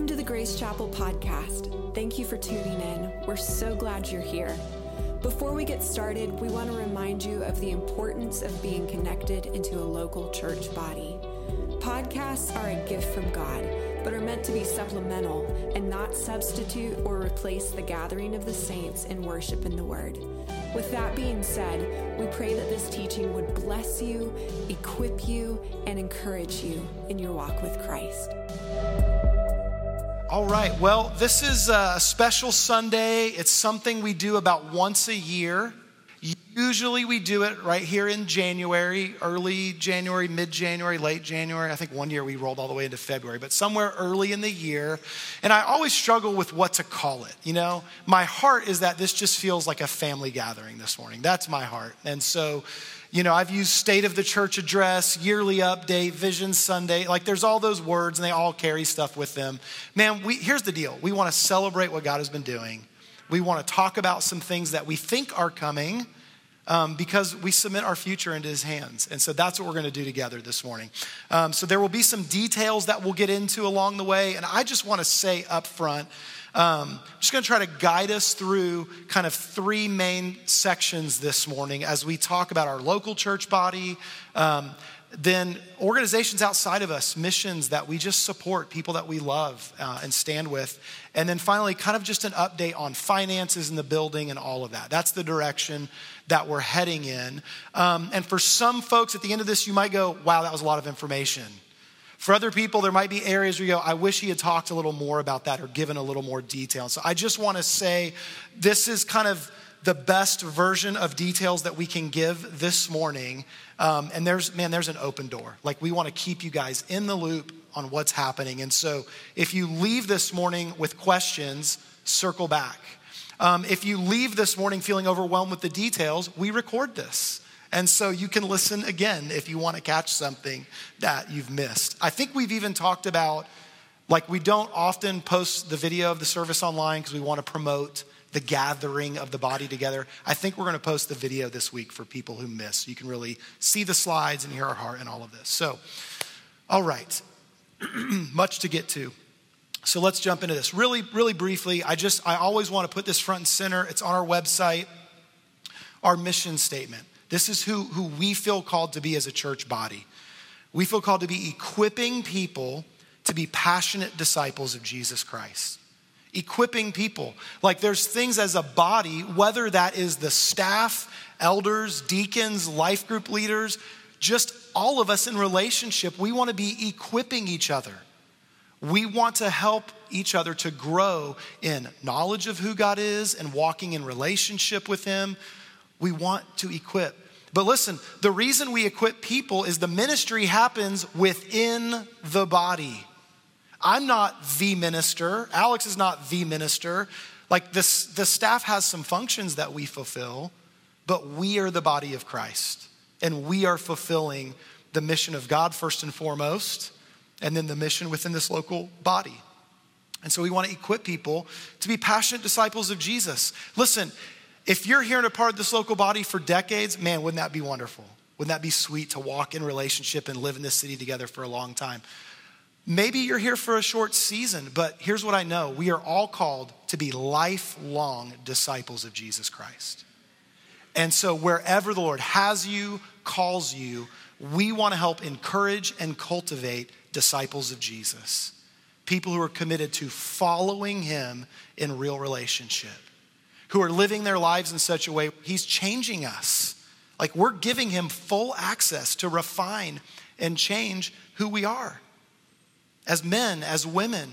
Welcome to the Grace Chapel podcast. Thank you for tuning in. We're so glad you're here. Before we get started, we want to remind you of the importance of being connected into a local church body. Podcasts are a gift from God, but are meant to be supplemental and not substitute or replace the gathering of the saints in worship in the Word. With that being said, we pray that this teaching would bless you, equip you, and encourage you in your walk with Christ. All right, well, this is a special Sunday. It's something we do about once a year. Usually we do it right here in January, early January, mid January, late January. I think one year we rolled all the way into February, but somewhere early in the year. And I always struggle with what to call it. You know, my heart is that this just feels like a family gathering this morning. That's my heart. And so, you know, I've used state of the church address, yearly update, vision Sunday. Like there's all those words and they all carry stuff with them. Man, we, here's the deal we want to celebrate what God has been doing. We want to talk about some things that we think are coming um, because we submit our future into his hands. And so that's what we're going to do together this morning. Um, so there will be some details that we'll get into along the way. And I just want to say up front, um, I'm just going to try to guide us through kind of three main sections this morning as we talk about our local church body, um, then organizations outside of us, missions that we just support, people that we love uh, and stand with. And then finally, kind of just an update on finances in the building and all of that. That's the direction that we're heading in. Um, and for some folks at the end of this, you might go, wow, that was a lot of information. For other people, there might be areas where you go, I wish he had talked a little more about that or given a little more detail. So I just want to say this is kind of the best version of details that we can give this morning. Um, and there's, man, there's an open door. Like, we want to keep you guys in the loop on what's happening. And so, if you leave this morning with questions, circle back. Um, if you leave this morning feeling overwhelmed with the details, we record this. And so you can listen again if you want to catch something that you've missed. I think we've even talked about, like, we don't often post the video of the service online because we want to promote the gathering of the body together. I think we're going to post the video this week for people who miss. You can really see the slides and hear our heart and all of this. So, all right, much to get to. So let's jump into this. Really, really briefly, I just, I always want to put this front and center. It's on our website, our mission statement. This is who, who we feel called to be as a church body. We feel called to be equipping people to be passionate disciples of Jesus Christ equipping people. Like there's things as a body, whether that is the staff, elders, deacons, life group leaders, just all of us in relationship, we want to be equipping each other. We want to help each other to grow in knowledge of who God is and walking in relationship with Him. We want to equip. But listen, the reason we equip people is the ministry happens within the body. I'm not the minister. Alex is not the minister. Like this, the staff has some functions that we fulfill, but we are the body of Christ. And we are fulfilling the mission of God first and foremost, and then the mission within this local body. And so we want to equip people to be passionate disciples of Jesus. Listen, if you're here and a part of this local body for decades, man, wouldn't that be wonderful? Wouldn't that be sweet to walk in relationship and live in this city together for a long time? Maybe you're here for a short season, but here's what I know we are all called to be lifelong disciples of Jesus Christ. And so, wherever the Lord has you, calls you, we want to help encourage and cultivate disciples of Jesus. People who are committed to following Him in real relationship, who are living their lives in such a way He's changing us. Like we're giving Him full access to refine and change who we are as men, as women,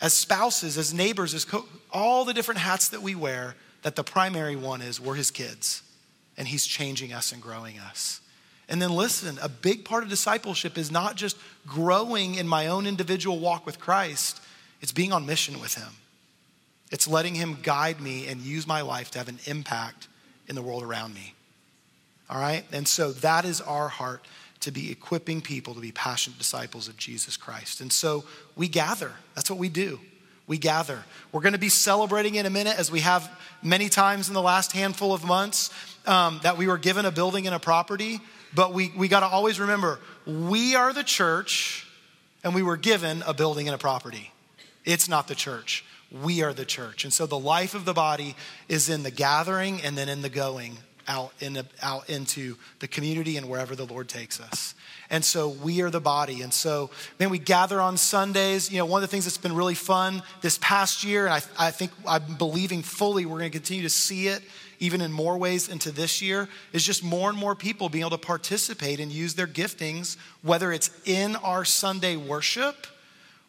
as spouses, as neighbors, as co- all the different hats that we wear, that the primary one is we're his kids and he's changing us and growing us. And then listen, a big part of discipleship is not just growing in my own individual walk with Christ, it's being on mission with him. It's letting him guide me and use my life to have an impact in the world around me. All right? And so that is our heart to be equipping people to be passionate disciples of Jesus Christ. And so we gather. That's what we do. We gather. We're going to be celebrating in a minute, as we have many times in the last handful of months, um, that we were given a building and a property. But we, we got to always remember we are the church and we were given a building and a property. It's not the church. We are the church. And so the life of the body is in the gathering and then in the going out, in the, out into the community and wherever the Lord takes us. And so we are the body. And so, then we gather on Sundays. You know, one of the things that's been really fun this past year, and I, I think I'm believing fully we're going to continue to see it even in more ways into this year, is just more and more people being able to participate and use their giftings, whether it's in our Sunday worship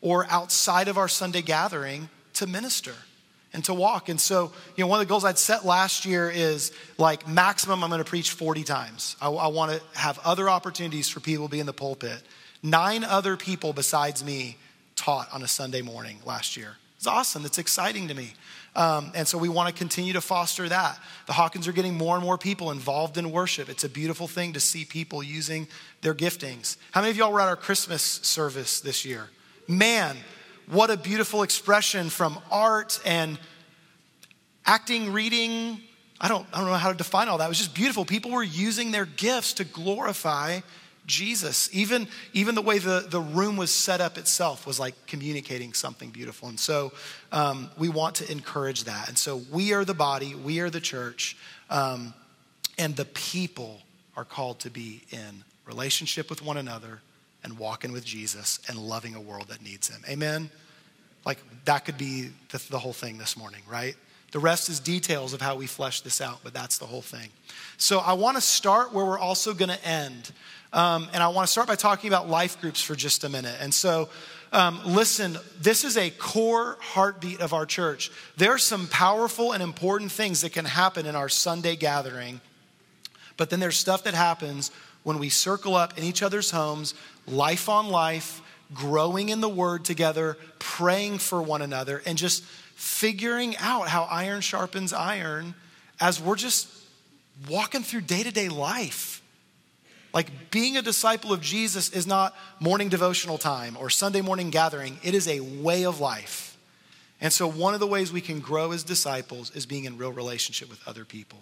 or outside of our Sunday gathering to minister and to walk. And so, you know, one of the goals I'd set last year is like maximum, I'm going to preach 40 times. I, I want to have other opportunities for people to be in the pulpit. Nine other people besides me taught on a Sunday morning last year. It's awesome. It's exciting to me. Um, and so we want to continue to foster that. The Hawkins are getting more and more people involved in worship. It's a beautiful thing to see people using their giftings. How many of y'all were at our Christmas service this year? Man, what a beautiful expression from art and acting, reading. I don't, I don't know how to define all that. It was just beautiful. People were using their gifts to glorify Jesus. Even, even the way the, the room was set up itself was like communicating something beautiful. And so um, we want to encourage that. And so we are the body, we are the church, um, and the people are called to be in relationship with one another and walking with Jesus and loving a world that needs him. Amen? Like that could be the, the whole thing this morning, right? The rest is details of how we flesh this out, but that's the whole thing. So I want to start where we're also going to end. Um, and I want to start by talking about life groups for just a minute. And so, um, listen, this is a core heartbeat of our church. There are some powerful and important things that can happen in our Sunday gathering, but then there's stuff that happens when we circle up in each other's homes, life on life, growing in the word together, praying for one another, and just figuring out how iron sharpens iron as we're just walking through day to day life. Like being a disciple of Jesus is not morning devotional time or Sunday morning gathering, it is a way of life. And so, one of the ways we can grow as disciples is being in real relationship with other people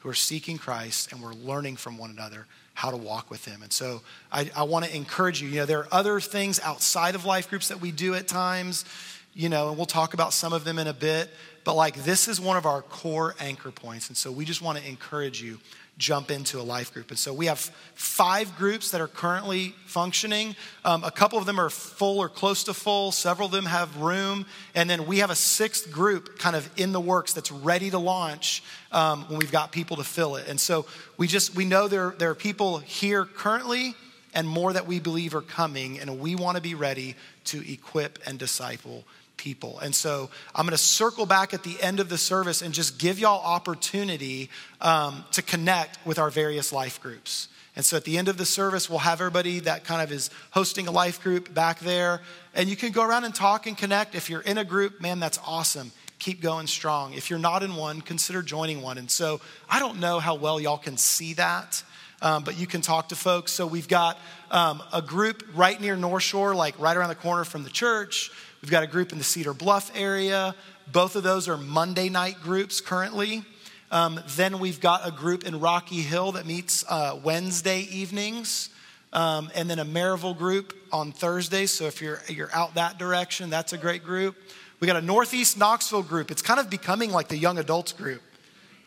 who are seeking Christ and we're learning from one another how to walk with Him. And so, I, I want to encourage you. You know, there are other things outside of life groups that we do at times, you know, and we'll talk about some of them in a bit. But like, this is one of our core anchor points. And so, we just want to encourage you jump into a life group. And so we have five groups that are currently functioning. Um, a couple of them are full or close to full, several of them have room. And then we have a sixth group kind of in the works that's ready to launch um, when we've got people to fill it. And so we just, we know there, there are people here currently and more that we believe are coming, and we want to be ready to equip and disciple people. And so I'm going to circle back at the end of the service and just give y'all opportunity um, to connect with our various life groups. And so at the end of the service, we'll have everybody that kind of is hosting a life group back there. And you can go around and talk and connect. If you're in a group, man, that's awesome. Keep going strong. If you're not in one, consider joining one. And so I don't know how well y'all can see that. Um, but you can talk to folks. So we've got um, a group right near North Shore, like right around the corner from the church. We've got a group in the Cedar Bluff area. Both of those are Monday night groups currently. Um, then we've got a group in Rocky Hill that meets uh, Wednesday evenings. Um, and then a Maryville group on Thursday. So if you're, you're out that direction, that's a great group. We got a Northeast Knoxville group. It's kind of becoming like the young adults group.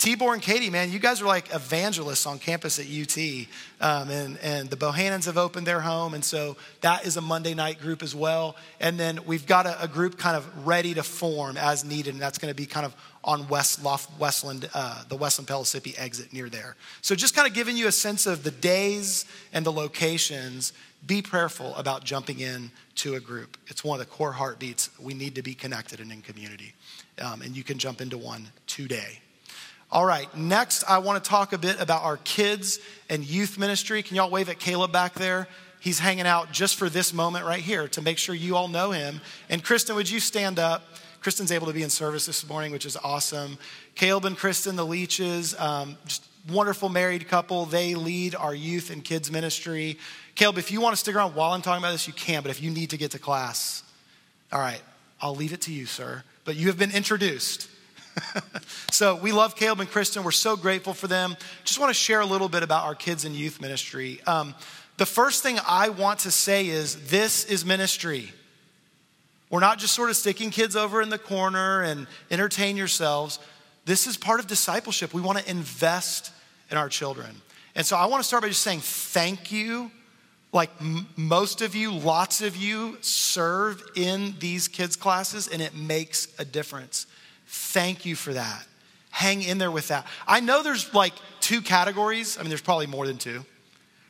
Tibor and Katie, man, you guys are like evangelists on campus at UT. Um, and, and the Bohannons have opened their home. And so that is a Monday night group as well. And then we've got a, a group kind of ready to form as needed. And that's going to be kind of on West Loft, Westland, uh, the Westland Pellissippi exit near there. So just kind of giving you a sense of the days and the locations. Be prayerful about jumping in to a group. It's one of the core heartbeats. We need to be connected and in community. Um, and you can jump into one today. All right, next, I want to talk a bit about our kids and youth ministry. Can y'all wave at Caleb back there? He's hanging out just for this moment right here to make sure you all know him. And Kristen, would you stand up? Kristen's able to be in service this morning, which is awesome. Caleb and Kristen, the Leeches, um, just wonderful married couple. They lead our youth and kids ministry. Caleb, if you want to stick around while I'm talking about this, you can, but if you need to get to class, all right, I'll leave it to you, sir. But you have been introduced. so we love Caleb and Kristen. We're so grateful for them. Just want to share a little bit about our kids and youth ministry. Um, the first thing I want to say is this is ministry. We're not just sort of sticking kids over in the corner and entertain yourselves. This is part of discipleship. We want to invest in our children. And so I want to start by just saying thank you. Like m- most of you, lots of you serve in these kids' classes, and it makes a difference. Thank you for that. Hang in there with that. I know there's like two categories. I mean, there's probably more than two,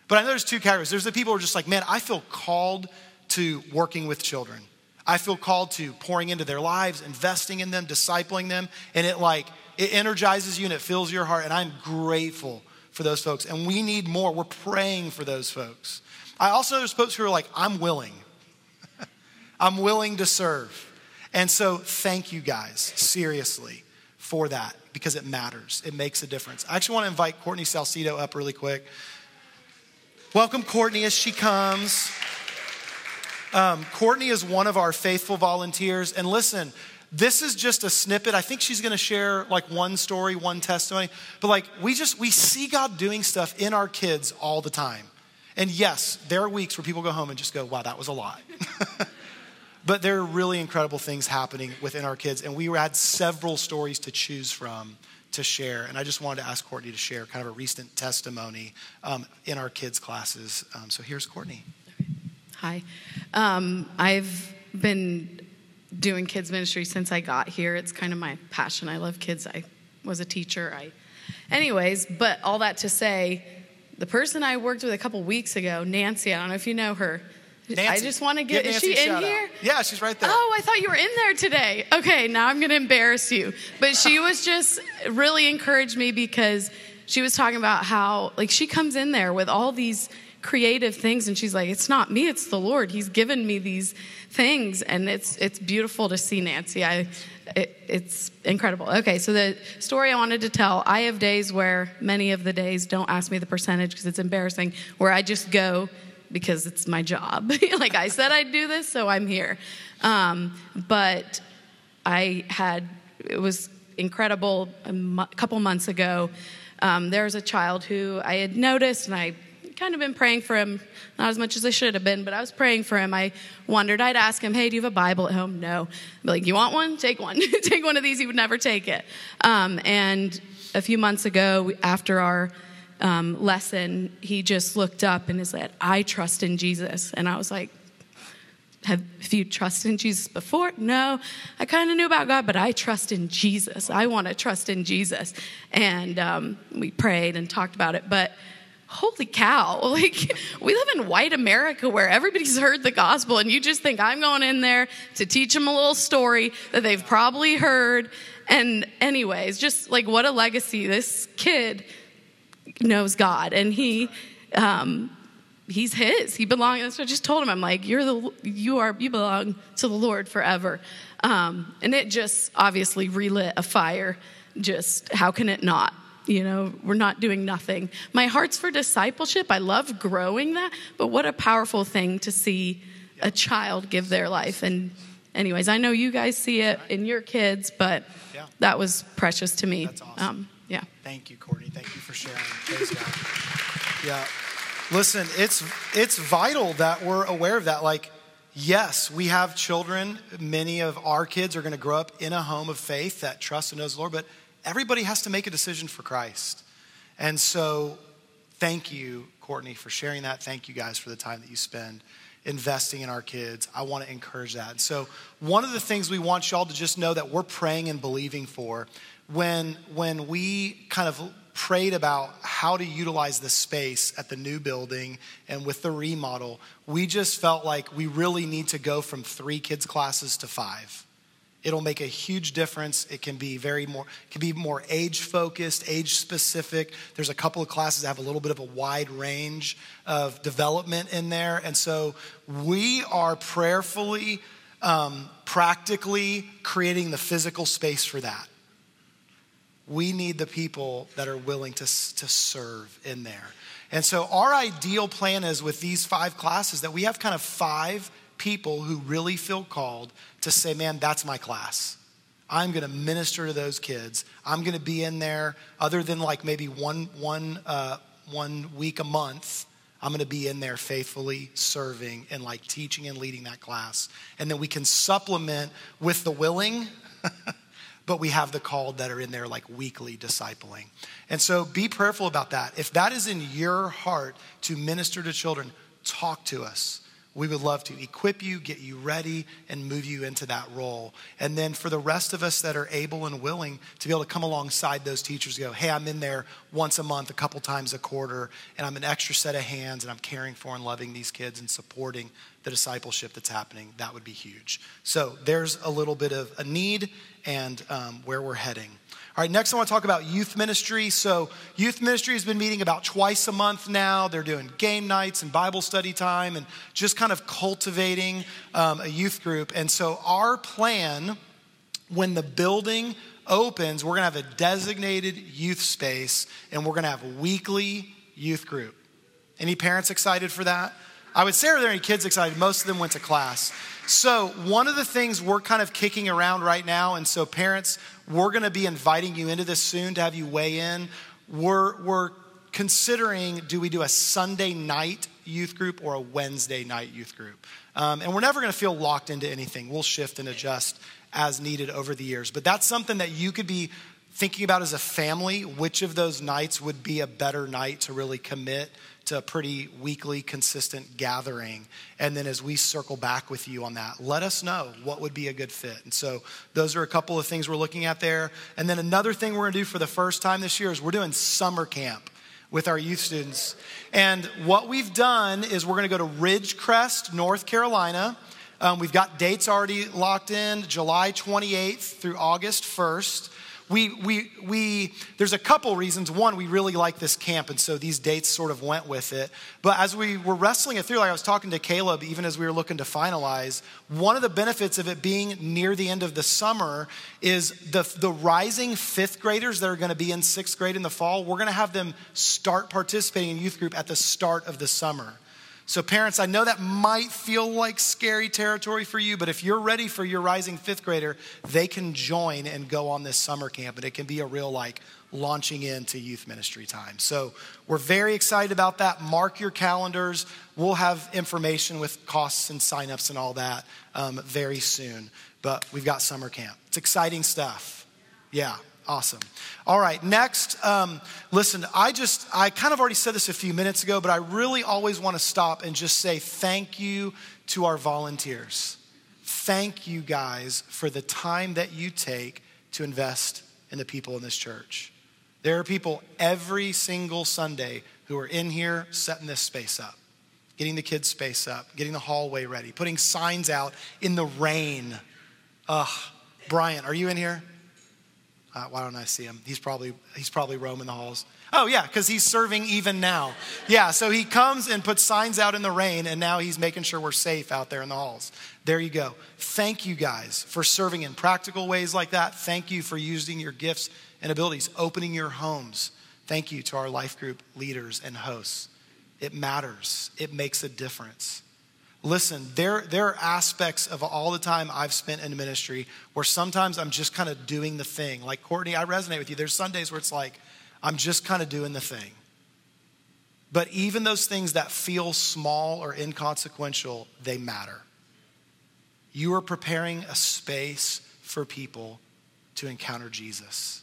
but I know there's two categories. There's the people who are just like, man, I feel called to working with children. I feel called to pouring into their lives, investing in them, discipling them, and it like it energizes you and it fills your heart. And I'm grateful for those folks. And we need more. We're praying for those folks. I also know there's folks who are like, I'm willing. I'm willing to serve. And so thank you guys, seriously, for that because it matters. It makes a difference. I actually want to invite Courtney Salcido up really quick. Welcome, Courtney, as she comes. Um, Courtney is one of our faithful volunteers. And listen, this is just a snippet. I think she's going to share like one story, one testimony. But like we just we see God doing stuff in our kids all the time. And yes, there are weeks where people go home and just go, "Wow, that was a lot." but there are really incredible things happening within our kids, and we had several stories to choose from to share. And I just wanted to ask Courtney to share kind of a recent testimony um, in our kids' classes. Um, so here's Courtney. Hi. Um, I've been doing kids ministry since I got here. It's kind of my passion. I love kids. I was a teacher. I, anyways, but all that to say, the person I worked with a couple weeks ago, Nancy. I don't know if you know her. Nancy. I just want to get. Is she in shout here? Yeah, she's right there. Oh, I thought you were in there today. Okay, now I'm going to embarrass you. But she was just really encouraged me because she was talking about how like she comes in there with all these creative things and she's like it's not me it's the lord he's given me these things and it's it's beautiful to see nancy i it, it's incredible okay so the story i wanted to tell i have days where many of the days don't ask me the percentage because it's embarrassing where i just go because it's my job like i said i'd do this so i'm here um, but i had it was incredible a couple months ago um, there was a child who i had noticed and i kind of been praying for him, not as much as I should have been, but I was praying for him. I wondered, I'd ask him, hey, do you have a Bible at home? No. I'd be like, you want one? Take one. take one of these. He would never take it. Um, and a few months ago, after our um, lesson, he just looked up and said, I trust in Jesus. And I was like, have, you trusted in Jesus before? No. I kind of knew about God, but I trust in Jesus. I want to trust in Jesus. And um, we prayed and talked about it. But holy cow like we live in white america where everybody's heard the gospel and you just think i'm going in there to teach them a little story that they've probably heard and anyways just like what a legacy this kid knows god and he um, he's his he belongs i just told him i'm like you're the you are you belong to the lord forever um, and it just obviously relit a fire just how can it not you know, we're not doing nothing. My heart's for discipleship. I love growing that, but what a powerful thing to see a child give their life. And, anyways, I know you guys see it in your kids, but that was precious to me. That's awesome. Um. Thank you, Courtney. Thank you for sharing. Praise God. Yeah. Listen, it's it's vital that we're aware of that. Like, yes, we have children. Many of our kids are going to grow up in a home of faith that trusts and knows the Lord, but everybody has to make a decision for Christ. And so, thank you, Courtney, for sharing that. Thank you guys for the time that you spend investing in our kids. I want to encourage that. And so, one of the things we want y'all to just know that we're praying and believing for when when we kind of prayed about how to utilize the space at the new building and with the remodel, we just felt like we really need to go from 3 kids classes to 5 it'll make a huge difference. It can be very more it can be more age focused age specific there's a couple of classes that have a little bit of a wide range of development in there. And so we are prayerfully um, practically creating the physical space for that we need the people that are willing to, to serve in there and so our ideal plan is with these five classes that we have kind of five people who really feel called to say, man, that's my class. I'm going to minister to those kids. I'm going to be in there, other than like maybe one, one, uh, one week a month. I'm going to be in there faithfully serving and like teaching and leading that class. And then we can supplement with the willing. but we have the called that are in there like weekly discipling. And so be prayerful about that. If that is in your heart to minister to children, talk to us. We would love to equip you, get you ready, and move you into that role. And then for the rest of us that are able and willing to be able to come alongside those teachers, go, hey, I'm in there once a month, a couple times a quarter, and I'm an extra set of hands, and I'm caring for and loving these kids and supporting the discipleship that's happening. That would be huge. So there's a little bit of a need and um, where we're heading. All right, next I want to talk about youth ministry. So, youth ministry has been meeting about twice a month now. They're doing game nights and Bible study time and just kind of cultivating um, a youth group. And so, our plan when the building opens, we're going to have a designated youth space and we're going to have a weekly youth group. Any parents excited for that? I would say, are there any kids excited? Most of them went to class. So, one of the things we're kind of kicking around right now, and so parents, we're going to be inviting you into this soon to have you weigh in. We're, we're considering do we do a Sunday night youth group or a Wednesday night youth group? Um, and we're never going to feel locked into anything. We'll shift and adjust as needed over the years. But that's something that you could be thinking about as a family. Which of those nights would be a better night to really commit to a pretty weekly, consistent gathering. And then as we circle back with you on that, let us know what would be a good fit. And so those are a couple of things we're looking at there. And then another thing we're gonna do for the first time this year is we're doing summer camp with our youth students. And what we've done is we're gonna go to Ridgecrest, North Carolina. Um, we've got dates already locked in July 28th through August 1st we, we, we, there's a couple reasons. One, we really like this camp, and so these dates sort of went with it. But as we were wrestling it through, like I was talking to Caleb, even as we were looking to finalize, one of the benefits of it being near the end of the summer is the, the rising fifth graders that are going to be in sixth grade in the fall, we're going to have them start participating in youth group at the start of the summer. So, parents, I know that might feel like scary territory for you, but if you're ready for your rising fifth grader, they can join and go on this summer camp, and it can be a real like launching into youth ministry time. So, we're very excited about that. Mark your calendars. We'll have information with costs and signups and all that um, very soon. But we've got summer camp. It's exciting stuff. Yeah. Awesome. All right, next, um, listen, I just, I kind of already said this a few minutes ago, but I really always want to stop and just say thank you to our volunteers. Thank you guys for the time that you take to invest in the people in this church. There are people every single Sunday who are in here setting this space up, getting the kids' space up, getting the hallway ready, putting signs out in the rain. Ugh. Brian, are you in here? Uh, why don't I see him? He's probably he's probably roaming the halls. Oh yeah, because he's serving even now. Yeah, so he comes and puts signs out in the rain, and now he's making sure we're safe out there in the halls. There you go. Thank you guys for serving in practical ways like that. Thank you for using your gifts and abilities, opening your homes. Thank you to our life group leaders and hosts. It matters. It makes a difference. Listen, there, there are aspects of all the time I've spent in ministry where sometimes I'm just kind of doing the thing. Like Courtney, I resonate with you. There's Sundays where it's like, I'm just kind of doing the thing. But even those things that feel small or inconsequential, they matter. You are preparing a space for people to encounter Jesus.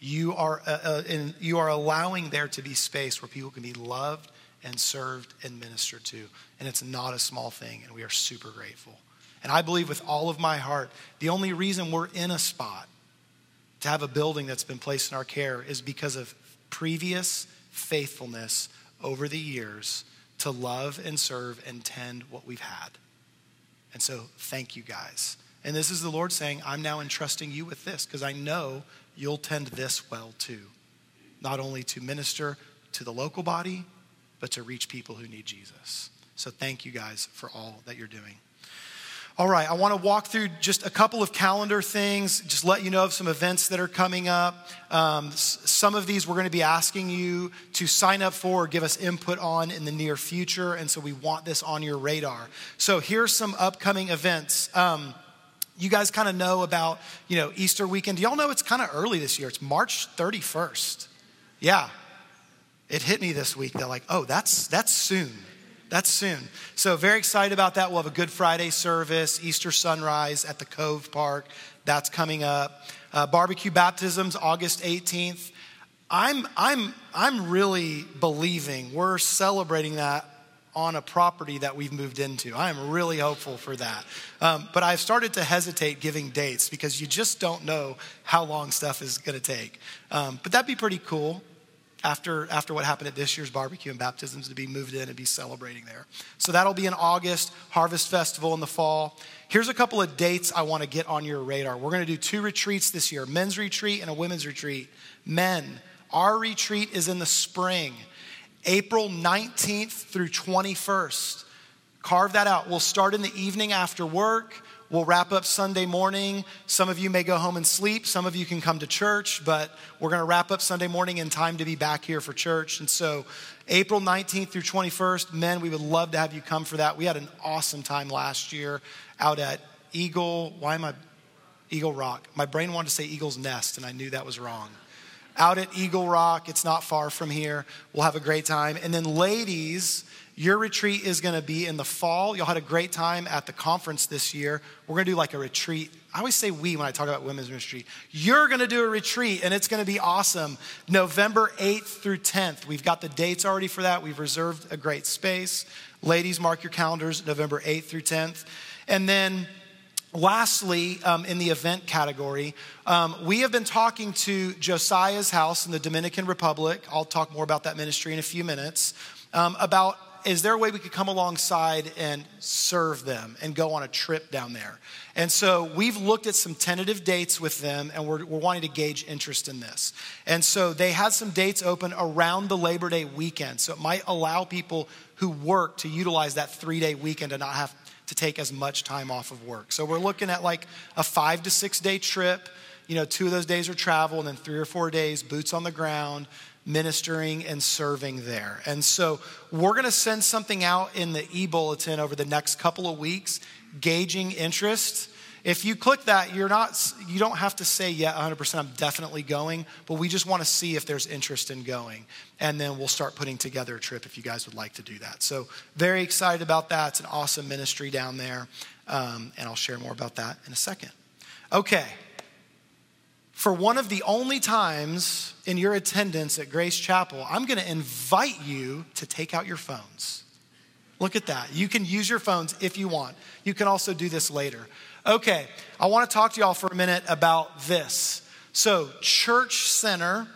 You are, uh, uh, in, you are allowing there to be space where people can be loved and served and ministered to. And it's not a small thing, and we are super grateful. And I believe with all of my heart, the only reason we're in a spot to have a building that's been placed in our care is because of previous faithfulness over the years to love and serve and tend what we've had. And so, thank you guys. And this is the Lord saying, I'm now entrusting you with this because I know you'll tend this well too. Not only to minister to the local body, but to reach people who need Jesus. So thank you guys for all that you're doing. All right, I want to walk through just a couple of calendar things, just let you know of some events that are coming up. Um, some of these we're going to be asking you to sign up for or give us input on in the near future, and so we want this on your radar. So here's some upcoming events. Um, you guys kind of know about, you know, Easter weekend. Do y'all know it's kind of early this year? It's March 31st. Yeah, It hit me this week that, like, oh, that's, that's soon. That's soon. So, very excited about that. We'll have a Good Friday service, Easter sunrise at the Cove Park. That's coming up. Uh, barbecue baptisms, August 18th. I'm, I'm, I'm really believing we're celebrating that on a property that we've moved into. I am really hopeful for that. Um, but I've started to hesitate giving dates because you just don't know how long stuff is going to take. Um, but that'd be pretty cool after, after what happened at this year's barbecue and baptisms to be moved in and be celebrating there. So that'll be in August, Harvest Festival in the fall. Here's a couple of dates I want to get on your radar. We're going to do two retreats this year men's retreat and a women's retreat. Men, our retreat is in the spring. April 19th through 21st. Carve that out. We'll start in the evening after work. We'll wrap up Sunday morning. Some of you may go home and sleep. Some of you can come to church, but we're going to wrap up Sunday morning in time to be back here for church. And so, April 19th through 21st, men, we would love to have you come for that. We had an awesome time last year out at Eagle. Why am I? Eagle Rock. My brain wanted to say Eagle's Nest, and I knew that was wrong out at Eagle Rock. It's not far from here. We'll have a great time. And then, ladies, your retreat is going to be in the fall. Y'all had a great time at the conference this year. We're going to do like a retreat. I always say we when I talk about women's ministry. You're going to do a retreat, and it's going to be awesome. November 8th through 10th. We've got the dates already for that. We've reserved a great space. Ladies, mark your calendars, November 8th through 10th. And then, Lastly, um, in the event category, um, we have been talking to Josiah's house in the Dominican Republic. I'll talk more about that ministry in a few minutes. Um, about is there a way we could come alongside and serve them and go on a trip down there? And so we've looked at some tentative dates with them and we're, we're wanting to gauge interest in this. And so they had some dates open around the Labor Day weekend. So it might allow people who work to utilize that three day weekend and not have to take as much time off of work. So we're looking at like a five to six day trip. You know, two of those days are travel, and then three or four days, boots on the ground, ministering and serving there. And so we're going to send something out in the e bulletin over the next couple of weeks, gauging interest if you click that, you're not, you don't have to say, yeah, 100% I'm definitely going, but we just want to see if there's interest in going. And then we'll start putting together a trip if you guys would like to do that. So, very excited about that. It's an awesome ministry down there. Um, and I'll share more about that in a second. Okay. For one of the only times in your attendance at Grace Chapel, I'm going to invite you to take out your phones. Look at that. You can use your phones if you want. You can also do this later. Okay, I want to talk to y'all for a minute about this. So, church center,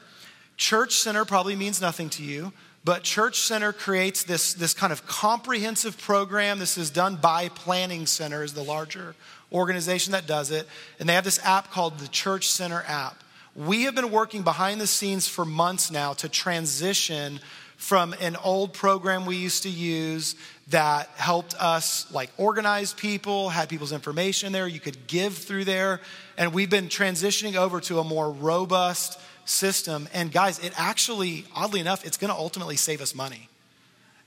church center probably means nothing to you, but Church Center creates this, this kind of comprehensive program. This is done by Planning Center, is the larger organization that does it. And they have this app called the Church Center app. We have been working behind the scenes for months now to transition from an old program we used to use that helped us like organize people, had people's information there. You could give through there. And we've been transitioning over to a more robust system. And guys, it actually, oddly enough, it's going to ultimately save us money.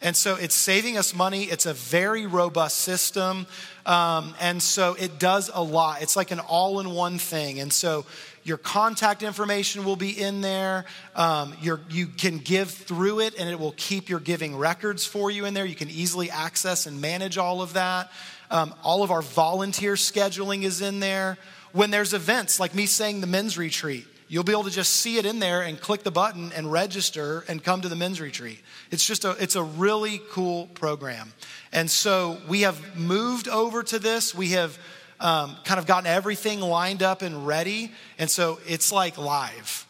And so it's saving us money. It's a very robust system. Um, and so it does a lot. It's like an all in one thing. And so your contact information will be in there. Um, you can give through it, and it will keep your giving records for you in there. You can easily access and manage all of that. Um, all of our volunteer scheduling is in there. When there's events like me saying the men's retreat, you'll be able to just see it in there and click the button and register and come to the men's retreat. It's just a it's a really cool program. And so we have moved over to this. We have um, kind of gotten everything lined up and ready. And so it's like live.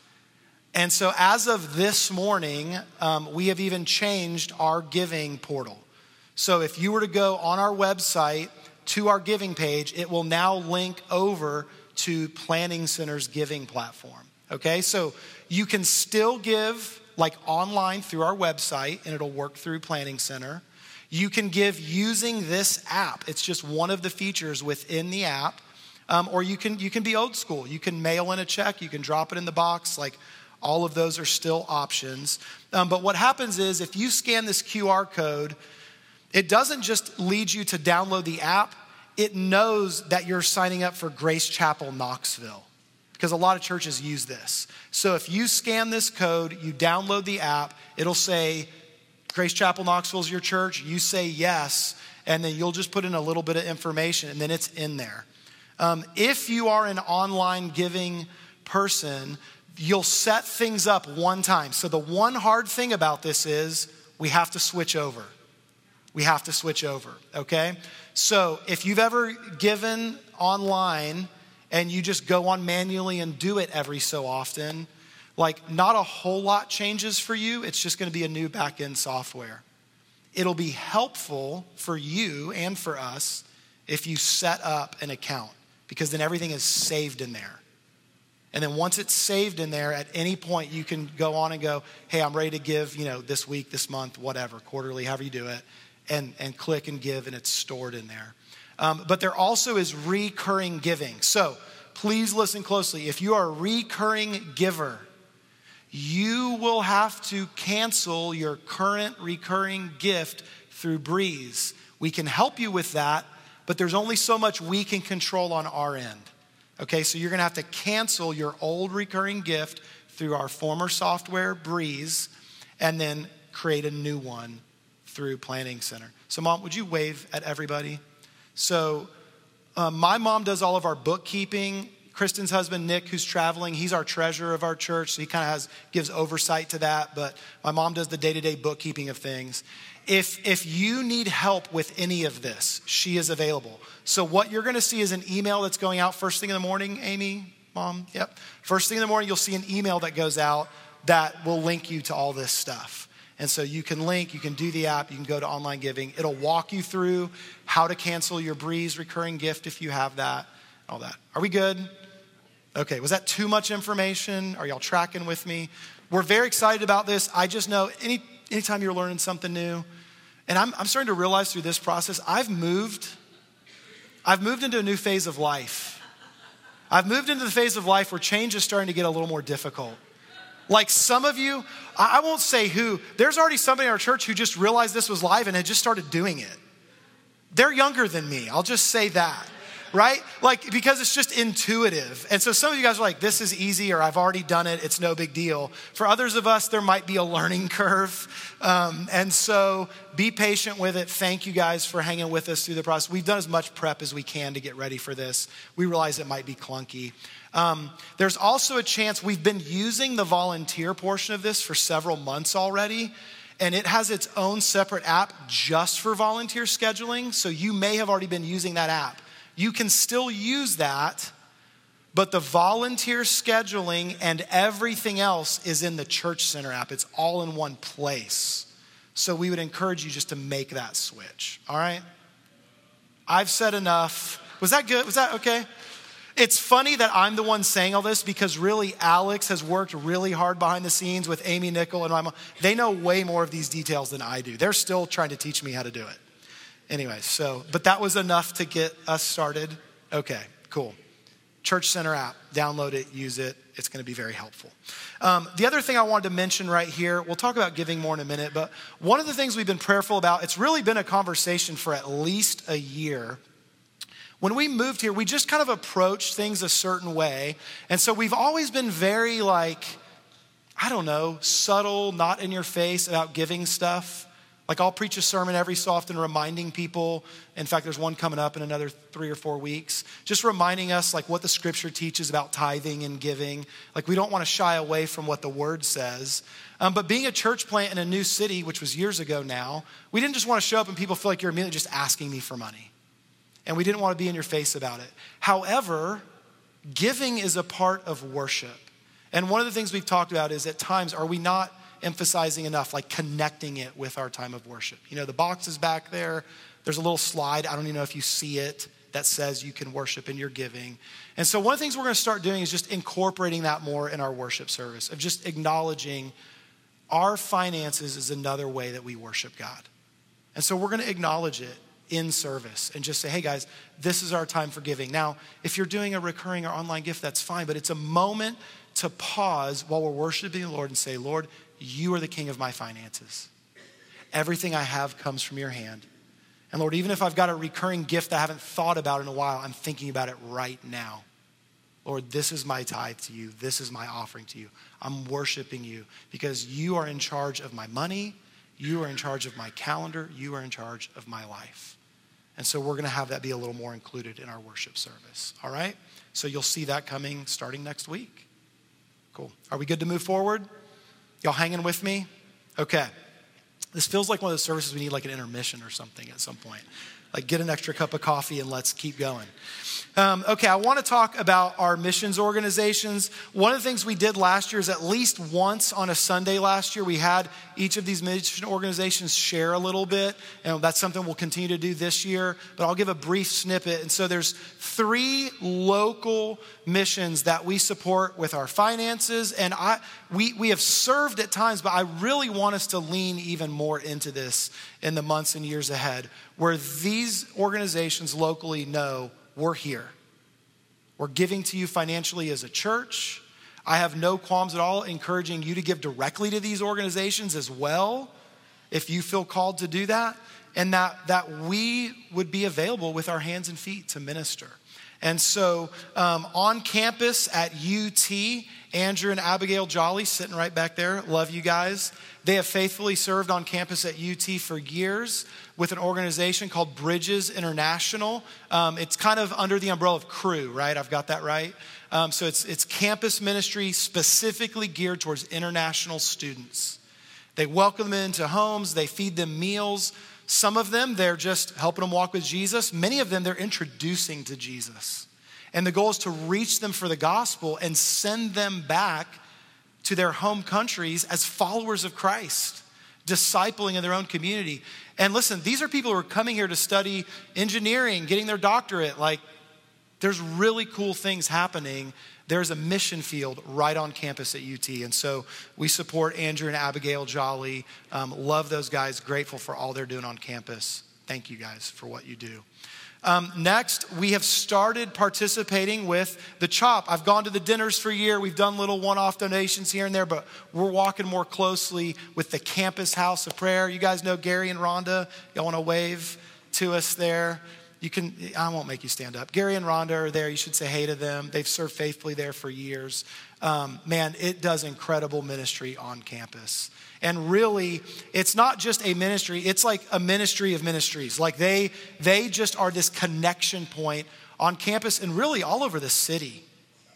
And so as of this morning, um, we have even changed our giving portal. So if you were to go on our website to our giving page, it will now link over to Planning Center's giving platform. Okay, so you can still give like online through our website and it'll work through Planning Center. You can give using this app. It's just one of the features within the app. Um, or you can, you can be old school. You can mail in a check, you can drop it in the box. Like all of those are still options. Um, but what happens is if you scan this QR code, it doesn't just lead you to download the app, it knows that you're signing up for Grace Chapel Knoxville. Because a lot of churches use this. So if you scan this code, you download the app, it'll say, Grace Chapel Knoxville is your church. You say yes, and then you'll just put in a little bit of information, and then it's in there. Um, if you are an online giving person, you'll set things up one time. So the one hard thing about this is we have to switch over. We have to switch over, okay? So if you've ever given online and you just go on manually and do it every so often, like not a whole lot changes for you. It's just going to be a new back end software. It'll be helpful for you and for us if you set up an account because then everything is saved in there. And then once it's saved in there, at any point you can go on and go, hey, I'm ready to give, you know, this week, this month, whatever, quarterly, however you do it, and, and click and give, and it's stored in there. Um, but there also is recurring giving. So please listen closely. If you are a recurring giver, you will have to cancel your current recurring gift through Breeze. We can help you with that, but there's only so much we can control on our end. Okay, so you're gonna have to cancel your old recurring gift through our former software, Breeze, and then create a new one through Planning Center. So, mom, would you wave at everybody? So, um, my mom does all of our bookkeeping. Kristen's husband, Nick, who's traveling, he's our treasurer of our church, so he kind of has gives oversight to that. But my mom does the day to day bookkeeping of things. If, if you need help with any of this, she is available. So, what you're going to see is an email that's going out first thing in the morning, Amy, mom, yep. First thing in the morning, you'll see an email that goes out that will link you to all this stuff. And so you can link, you can do the app, you can go to online giving. It'll walk you through how to cancel your Breeze recurring gift if you have that, all that. Are we good? Okay, was that too much information? Are y'all tracking with me? We're very excited about this. I just know any, anytime you're learning something new, and I'm, I'm starting to realize through this process, I've moved I've moved into a new phase of life. I've moved into the phase of life where change is starting to get a little more difficult. Like some of you, I won't say who, there's already somebody in our church who just realized this was live and had just started doing it. They're younger than me, I'll just say that right? Like, because it's just intuitive. And so some of you guys are like, this is easy, or I've already done it, it's no big deal. For others of us, there might be a learning curve. Um, and so be patient with it. Thank you guys for hanging with us through the process. We've done as much prep as we can to get ready for this. We realize it might be clunky. Um, there's also a chance we've been using the volunteer portion of this for several months already and it has its own separate app just for volunteer scheduling. So you may have already been using that app you can still use that, but the volunteer scheduling and everything else is in the Church Center app. It's all in one place. So we would encourage you just to make that switch, all right? I've said enough. Was that good? Was that okay? It's funny that I'm the one saying all this because really Alex has worked really hard behind the scenes with Amy Nickel and my mom. They know way more of these details than I do. They're still trying to teach me how to do it. Anyway, so, but that was enough to get us started. Okay, cool. Church Center app, download it, use it. It's going to be very helpful. Um, the other thing I wanted to mention right here, we'll talk about giving more in a minute, but one of the things we've been prayerful about, it's really been a conversation for at least a year. When we moved here, we just kind of approached things a certain way. And so we've always been very like, I don't know, subtle, not in your face about giving stuff. Like I'll preach a sermon every so often reminding people. In fact, there's one coming up in another three or four weeks, just reminding us like what the scripture teaches about tithing and giving. Like we don't want to shy away from what the word says. Um, but being a church plant in a new city, which was years ago now, we didn't just want to show up and people feel like you're immediately just asking me for money. And we didn't want to be in your face about it. However, giving is a part of worship. And one of the things we've talked about is at times, are we not emphasizing enough, like connecting it with our time of worship. You know, the box is back there. There's a little slide. I don't even know if you see it that says you can worship in your giving. And so, one of the things we're going to start doing is just incorporating that more in our worship service, of just acknowledging our finances is another way that we worship God. And so, we're going to acknowledge it in service and just say, hey guys, this is our time for giving. Now, if you're doing a recurring or online gift, that's fine, but it's a moment to pause while we're worshiping the Lord and say, Lord, you are the king of my finances. Everything I have comes from your hand. And Lord, even if I've got a recurring gift that I haven't thought about in a while, I'm thinking about it right now. Lord, this is my tithe to you. This is my offering to you. I'm worshiping you because you are in charge of my money. You are in charge of my calendar. You are in charge of my life. And so we're going to have that be a little more included in our worship service. All right? So you'll see that coming starting next week. Cool. Are we good to move forward? Y'all hanging with me? Okay. This feels like one of those services we need like an intermission or something at some point. Like get an extra cup of coffee and let's keep going. Um, okay, I want to talk about our missions organizations. One of the things we did last year is at least once on a Sunday last year, we had each of these mission organizations share a little bit. And that's something we'll continue to do this year, but I'll give a brief snippet. And so there's three local missions that we support with our finances. And I, we, we have served at times, but I really want us to lean even more into this in the months and years ahead, where these organizations locally know we're here. We're giving to you financially as a church. I have no qualms at all encouraging you to give directly to these organizations as well, if you feel called to do that, and that, that we would be available with our hands and feet to minister. And so um, on campus at UT, Andrew and Abigail Jolly sitting right back there, love you guys. They have faithfully served on campus at UT for years with an organization called Bridges International. Um, it's kind of under the umbrella of Cru, right? I've got that right. Um, so it's, it's campus ministry specifically geared towards international students. They welcome them into homes, they feed them meals. Some of them, they're just helping them walk with Jesus. Many of them, they're introducing to Jesus. And the goal is to reach them for the gospel and send them back to their home countries as followers of Christ, discipling in their own community. And listen, these are people who are coming here to study engineering, getting their doctorate. Like, there's really cool things happening. There's a mission field right on campus at UT. And so we support Andrew and Abigail Jolly. Um, love those guys. Grateful for all they're doing on campus. Thank you guys for what you do. Um, next, we have started participating with the CHOP. I've gone to the dinners for a year. We've done little one off donations here and there, but we're walking more closely with the Campus House of Prayer. You guys know Gary and Rhonda. Y'all want to wave to us there? You can, I won't make you stand up. Gary and Rhonda are there. You should say hey to them. They've served faithfully there for years. Um, man, it does incredible ministry on campus. And really, it's not just a ministry, it's like a ministry of ministries. Like they, they just are this connection point on campus and really all over the city,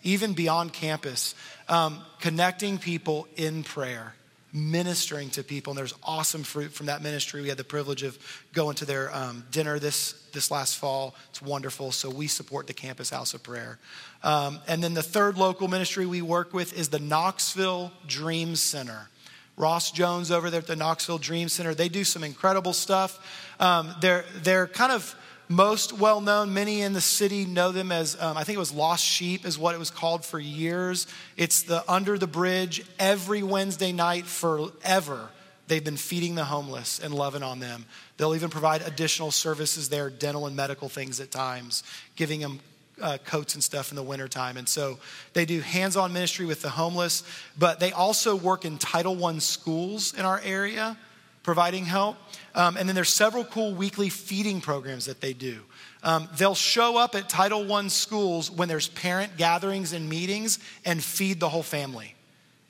even beyond campus, um, connecting people in prayer ministering to people and there's awesome fruit from that ministry. We had the privilege of going to their um, dinner this this last fall. It's wonderful. So we support the campus house of prayer. Um, and then the third local ministry we work with is the knoxville dream center Ross Jones over there at the Knoxville Dream Center. They do some incredible stuff. Um, they're, they're kind of most well known. Many in the city know them as, um, I think it was Lost Sheep, is what it was called for years. It's the under the bridge every Wednesday night forever. They've been feeding the homeless and loving on them. They'll even provide additional services there, dental and medical things at times, giving them uh, coats and stuff in the wintertime. And so they do hands on ministry with the homeless, but they also work in Title I schools in our area, providing help. Um, and then there's several cool weekly feeding programs that they do. Um, they'll show up at Title I schools when there's parent gatherings and meetings and feed the whole family.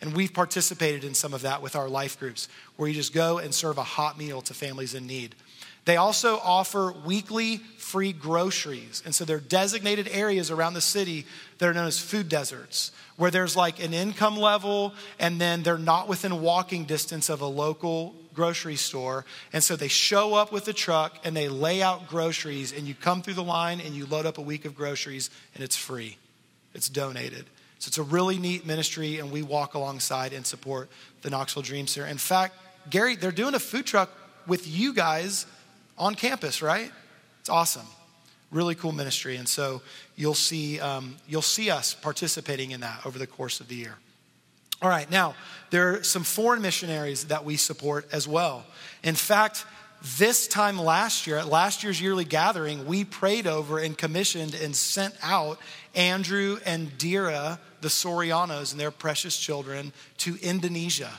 And we've participated in some of that with our life groups, where you just go and serve a hot meal to families in need. They also offer weekly free groceries. And so there are designated areas around the city that are known as food deserts, where there's like an income level, and then they're not within walking distance of a local grocery store. And so they show up with a truck and they lay out groceries, and you come through the line and you load up a week of groceries, and it's free, it's donated. So it's a really neat ministry, and we walk alongside and support the Knoxville Dream Center. In fact, Gary, they're doing a food truck with you guys on campus, right? It's awesome. Really cool ministry. And so you'll see, um, you'll see us participating in that over the course of the year. All right, now, there are some foreign missionaries that we support as well. In fact, this time last year, at last year's yearly gathering, we prayed over and commissioned and sent out Andrew and Dira, the Sorianos and their precious children, to Indonesia.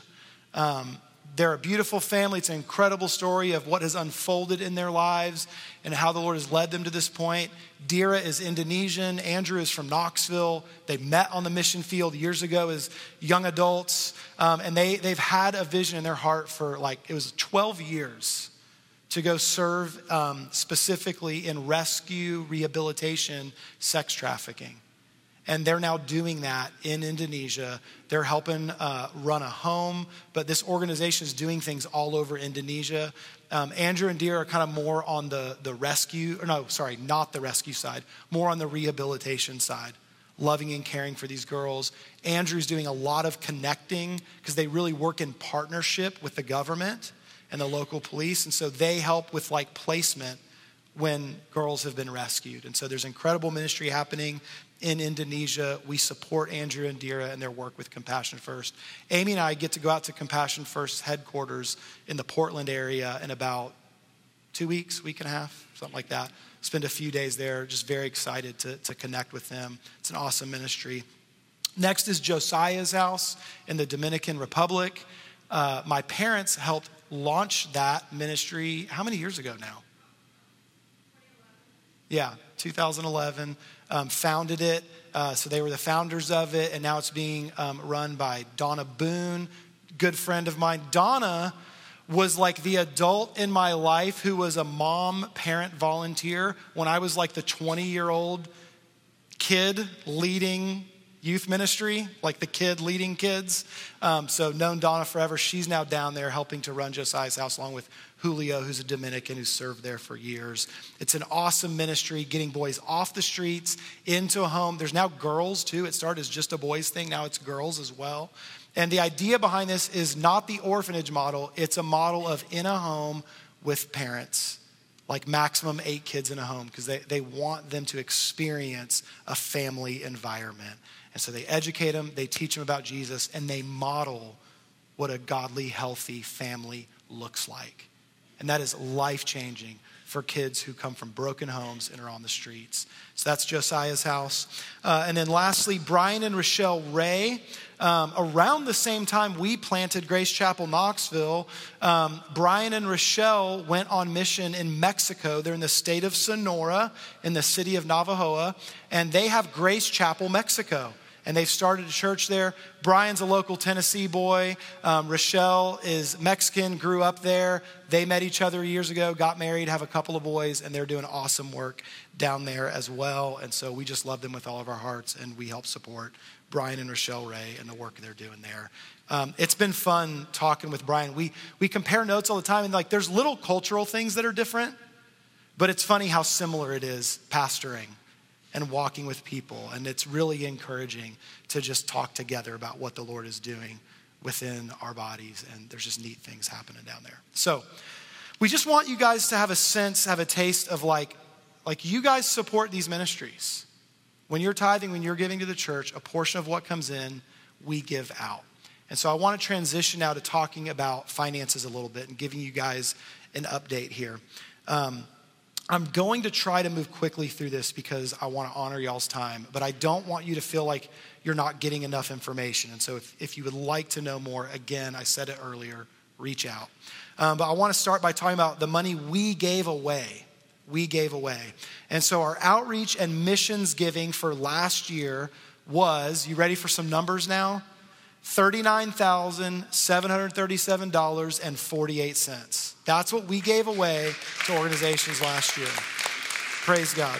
Um, they're a beautiful family. It's an incredible story of what has unfolded in their lives and how the Lord has led them to this point. Dira is Indonesian. Andrew is from Knoxville. They met on the mission field years ago as young adults. Um, and they, they've had a vision in their heart for like, it was 12 years to go serve um, specifically in rescue, rehabilitation, sex trafficking. And they're now doing that in Indonesia. They're helping uh, run a home, but this organization is doing things all over Indonesia. Um, Andrew and Dira are kind of more on the, the rescue, or no, sorry, not the rescue side, more on the rehabilitation side, loving and caring for these girls. Andrew's doing a lot of connecting because they really work in partnership with the government and the local police. And so they help with like placement when girls have been rescued. And so there's incredible ministry happening in Indonesia. We support Andrew and Dira and their work with Compassion First. Amy and I get to go out to Compassion First headquarters in the Portland area in about two weeks, week and a half, something like that. Spend a few days there, just very excited to, to connect with them. It's an awesome ministry. Next is Josiah's house in the Dominican Republic. Uh, my parents helped launch that ministry how many years ago now? Yeah, 2011 um, founded it. Uh, so they were the founders of it, and now it's being um, run by Donna Boone, good friend of mine. Donna was like the adult in my life who was a mom parent volunteer when I was like the 20 year old kid leading youth ministry, like the kid leading kids. Um, so, known Donna forever. She's now down there helping to run Josiah's house along with Julio, who's a Dominican who served there for years. It's an awesome ministry, getting boys off the streets into a home. There's now girls too. It started as just a boys thing, now it's girls as well. And the idea behind this is not the orphanage model, it's a model of in a home with parents, like maximum eight kids in a home, because they, they want them to experience a family environment. And so they educate them, they teach them about Jesus, and they model what a godly, healthy family looks like. And that is life changing for kids who come from broken homes and are on the streets. So that's Josiah's house. Uh, and then lastly, Brian and Rochelle Ray. Um, around the same time we planted Grace Chapel Knoxville, um, Brian and Rochelle went on mission in Mexico. They're in the state of Sonora, in the city of Navojoa, and they have Grace Chapel Mexico and they've started a church there. Brian's a local Tennessee boy. Um, Rochelle is Mexican, grew up there. They met each other years ago, got married, have a couple of boys, and they're doing awesome work down there as well. And so we just love them with all of our hearts, and we help support Brian and Rochelle Ray and the work they're doing there. Um, it's been fun talking with Brian. We, we compare notes all the time, and like there's little cultural things that are different, but it's funny how similar it is pastoring and walking with people. And it's really encouraging to just talk together about what the Lord is doing within our bodies. And there's just neat things happening down there. So we just want you guys to have a sense, have a taste of like, like you guys support these ministries. When you're tithing, when you're giving to the church, a portion of what comes in, we give out. And so I want to transition now to talking about finances a little bit and giving you guys an update here. Um, I'm going to try to move quickly through this because I want to honor y'all's time, but I don't want you to feel like you're not getting enough information. And so if, if you would like to know more, again, I said it earlier, reach out. Um, but I want to start by talking about the money we gave away. We gave away. And so our outreach and missions giving for last year was, you ready for some numbers now? $39,737.48. That's what we gave away to organizations last year. Praise God.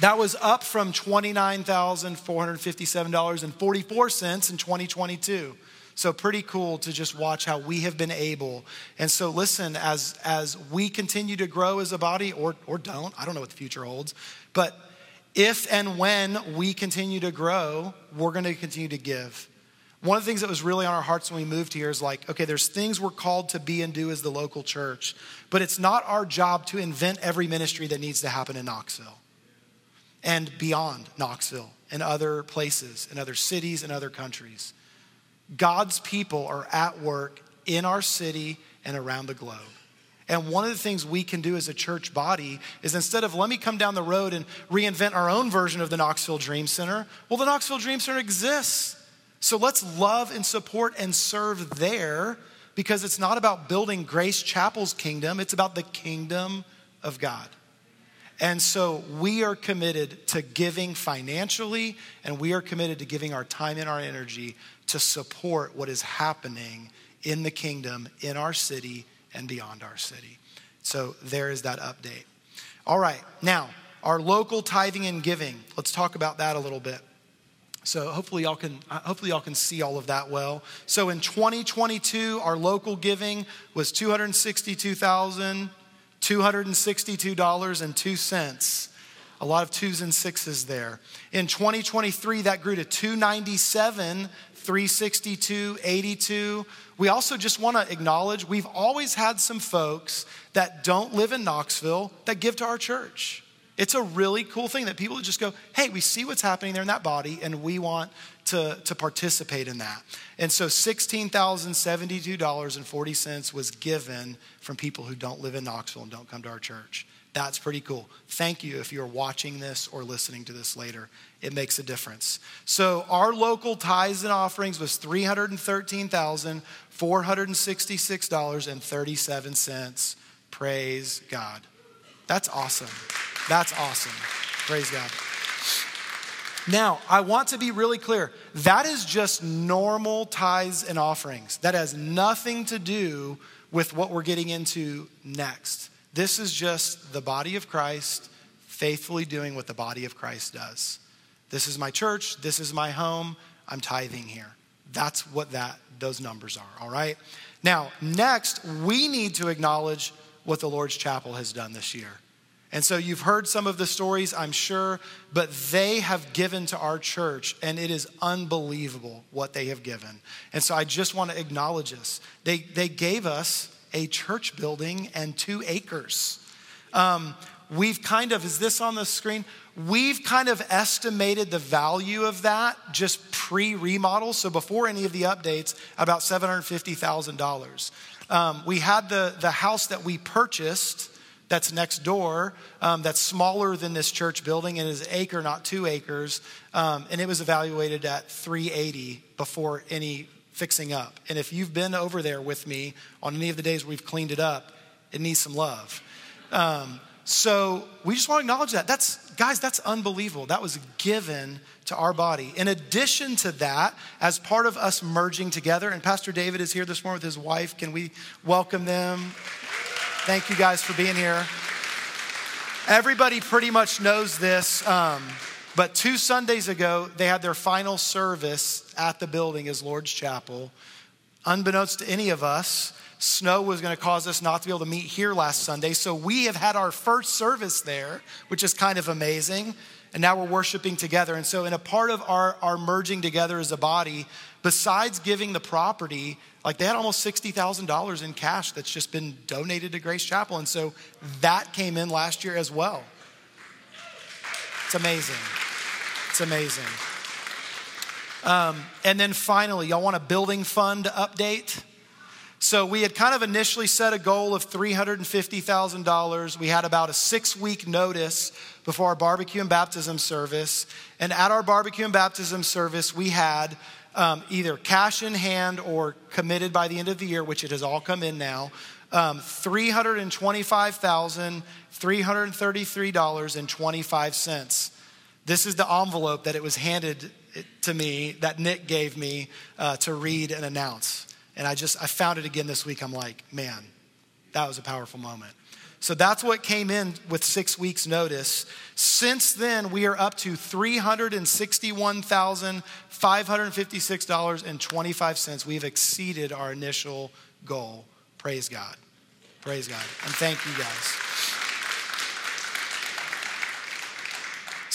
That was up from $29,457.44 in 2022. So pretty cool to just watch how we have been able. And so listen, as as we continue to grow as a body, or or don't, I don't know what the future holds, but if and when we continue to grow, we're going to continue to give. One of the things that was really on our hearts when we moved here is like, okay, there's things we're called to be and do as the local church, but it's not our job to invent every ministry that needs to happen in Knoxville and beyond Knoxville and other places and other cities and other countries. God's people are at work in our city and around the globe. And one of the things we can do as a church body is instead of let me come down the road and reinvent our own version of the Knoxville Dream Center, well, the Knoxville Dream Center exists. So let's love and support and serve there because it's not about building Grace Chapel's kingdom, it's about the kingdom of God. And so we are committed to giving financially, and we are committed to giving our time and our energy to support what is happening in the kingdom, in our city, and beyond our city. So there is that update. All right, now, our local tithing and giving. Let's talk about that a little bit. So hopefully y'all can uh, hopefully y'all can see all of that well. So in 2022, our local giving was 262,000 $262.02. A lot of twos and sixes there. In 2023, that grew to 297, 362, 82. We also just want to acknowledge we've always had some folks that don't live in Knoxville that give to our church. It's a really cool thing that people just go, hey, we see what's happening there in that body, and we want to, to participate in that. And so $16,072.40 was given from people who don't live in Knoxville and don't come to our church. That's pretty cool. Thank you if you're watching this or listening to this later. It makes a difference. So our local tithes and offerings was $313,466.37. Praise God. That's awesome. That's awesome. Praise God. Now, I want to be really clear. That is just normal tithes and offerings. That has nothing to do with what we're getting into next. This is just the body of Christ faithfully doing what the body of Christ does. This is my church, this is my home, I'm tithing here. That's what that those numbers are, all right? Now, next, we need to acknowledge what the Lord's Chapel has done this year. And so you've heard some of the stories, I'm sure, but they have given to our church, and it is unbelievable what they have given. And so I just want to acknowledge this. They, they gave us a church building and two acres. Um, we've kind of, is this on the screen? We've kind of estimated the value of that just pre remodel. So before any of the updates, about $750,000. Um, we had the, the house that we purchased that's next door um, that's smaller than this church building and is acre, not two acres. Um, and it was evaluated at 380 before any fixing up. And if you've been over there with me on any of the days we've cleaned it up, it needs some love. Um, so we just want to acknowledge that. That's, guys, that's unbelievable. That was given to our body. In addition to that, as part of us merging together, and Pastor David is here this morning with his wife, can we welcome them? Thank you guys for being here. Everybody pretty much knows this, um, but two Sundays ago, they had their final service at the building as Lord's Chapel. Unbeknownst to any of us, snow was going to cause us not to be able to meet here last Sunday. So we have had our first service there, which is kind of amazing. And now we're worshiping together. And so, in a part of our, our merging together as a body, besides giving the property, like they had almost $60,000 in cash that's just been donated to Grace Chapel. And so that came in last year as well. It's amazing. It's amazing. Um, and then finally, y'all want a building fund update? So we had kind of initially set a goal of $350,000. We had about a six week notice before our barbecue and baptism service. And at our barbecue and baptism service, we had um, either cash in hand or committed by the end of the year, which it has all come in now, um, $325,333.25. This is the envelope that it was handed to me, that Nick gave me uh, to read and announce. And I just, I found it again this week. I'm like, man, that was a powerful moment. So that's what came in with six weeks' notice. Since then, we are up to $361,556.25. We've exceeded our initial goal. Praise God. Praise God. And thank you guys.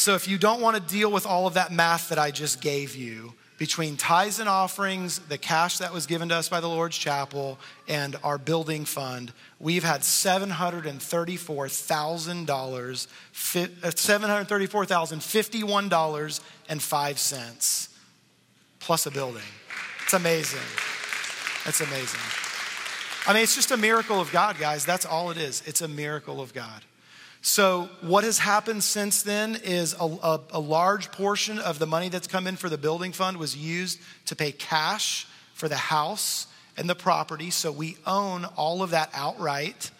So if you don't want to deal with all of that math that I just gave you, between tithes and offerings, the cash that was given to us by the Lord's Chapel, and our building fund, we've had $734,000, uh, $734,051.05 plus a building. It's amazing. It's amazing. I mean, it's just a miracle of God, guys. That's all it is. It's a miracle of God. So, what has happened since then is a, a, a, large portion of the money that's come in for the building fund was used to pay cash for the house and the property. So we own all of that outright.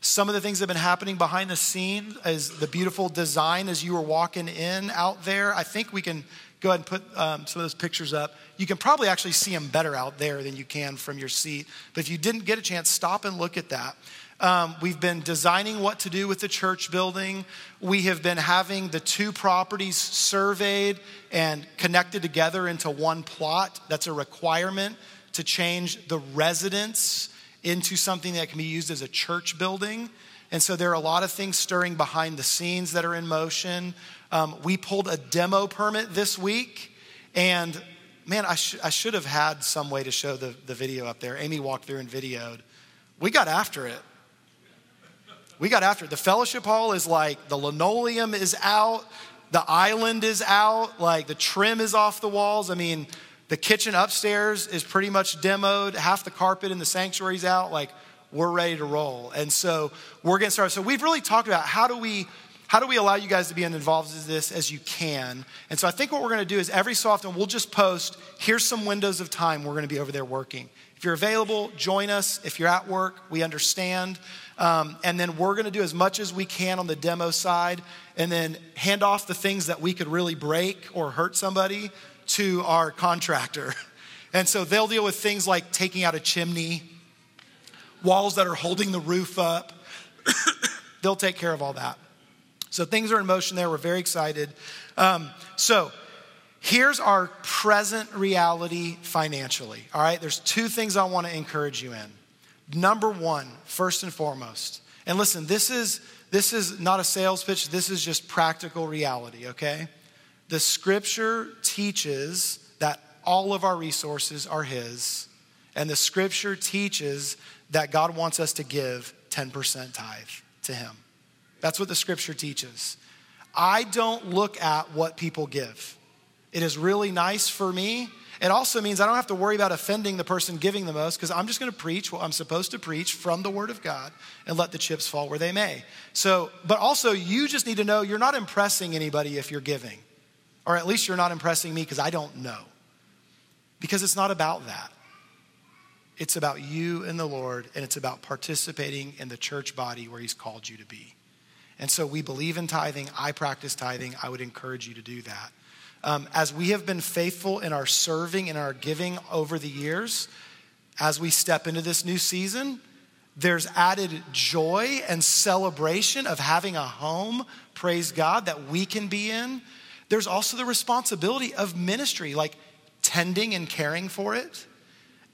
Some of the things that have been happening behind the scene is the beautiful design as you were walking in out there. I think we can go ahead and put um, some of those pictures up. You can probably actually see them better out there than you can from your seat. But if you didn't get a chance, stop and look at that. Um, we've been designing what to do with the church building. We have been having the two properties surveyed and connected together into one plot. That's a requirement to change the residence into something that can be used as a church building. And so there are a lot of things stirring behind the scenes that are in motion. Um, we pulled a demo permit this week, and man, I, sh- I should have had some way to show the, the video up there. Amy walked through and videoed. We got after it. We got after it. The fellowship hall is like the linoleum is out, the island is out, like the trim is off the walls. I mean, the kitchen upstairs is pretty much demoed, half the carpet in the sanctuary's out. Like, we're ready to roll. And so we're getting started. So we've really talked about how do we how do we allow you guys to be involved in this as you can? And so I think what we're going to do is every so often we'll just post, here's some windows of time we're going to be over there working. If you're available, join us. If you're at work, we understand. Um, and then we're going to do as much as we can on the demo side and then hand off the things that we could really break or hurt somebody to our contractor. And so they'll deal with things like taking out a chimney, walls that are holding the roof up. they'll take care of all that. So things are in motion there. We're very excited. Um, so here's our present reality financially. All right, there's two things I want to encourage you in. Number one, first and foremost, and listen, this is this is not a sales pitch. This is just practical reality. Okay, the Scripture teaches that all of our resources are His, and the Scripture teaches that God wants us to give 10% tithe to Him. That's what the Scripture teaches. I don't look at what people give. It is really nice for me. It also means I don't have to worry about offending the person giving the most because I'm just going to preach what I'm supposed to preach from the Word of God and let the chips fall where they may. So, but also, you just need to know you're not impressing anybody if you're giving. Or at least you're not impressing me because I don't know. Because it's not about that. It's about you and the Lord, and it's about participating in the church body where He's called you to be. And so we believe in tithing. I practice tithing. I would encourage you to do that. Um, as we have been faithful in our serving and our giving over the years, as we step into this new season, there's added joy and celebration of having a home, praise God, that we can be in there's also the responsibility of ministry, like tending and caring for it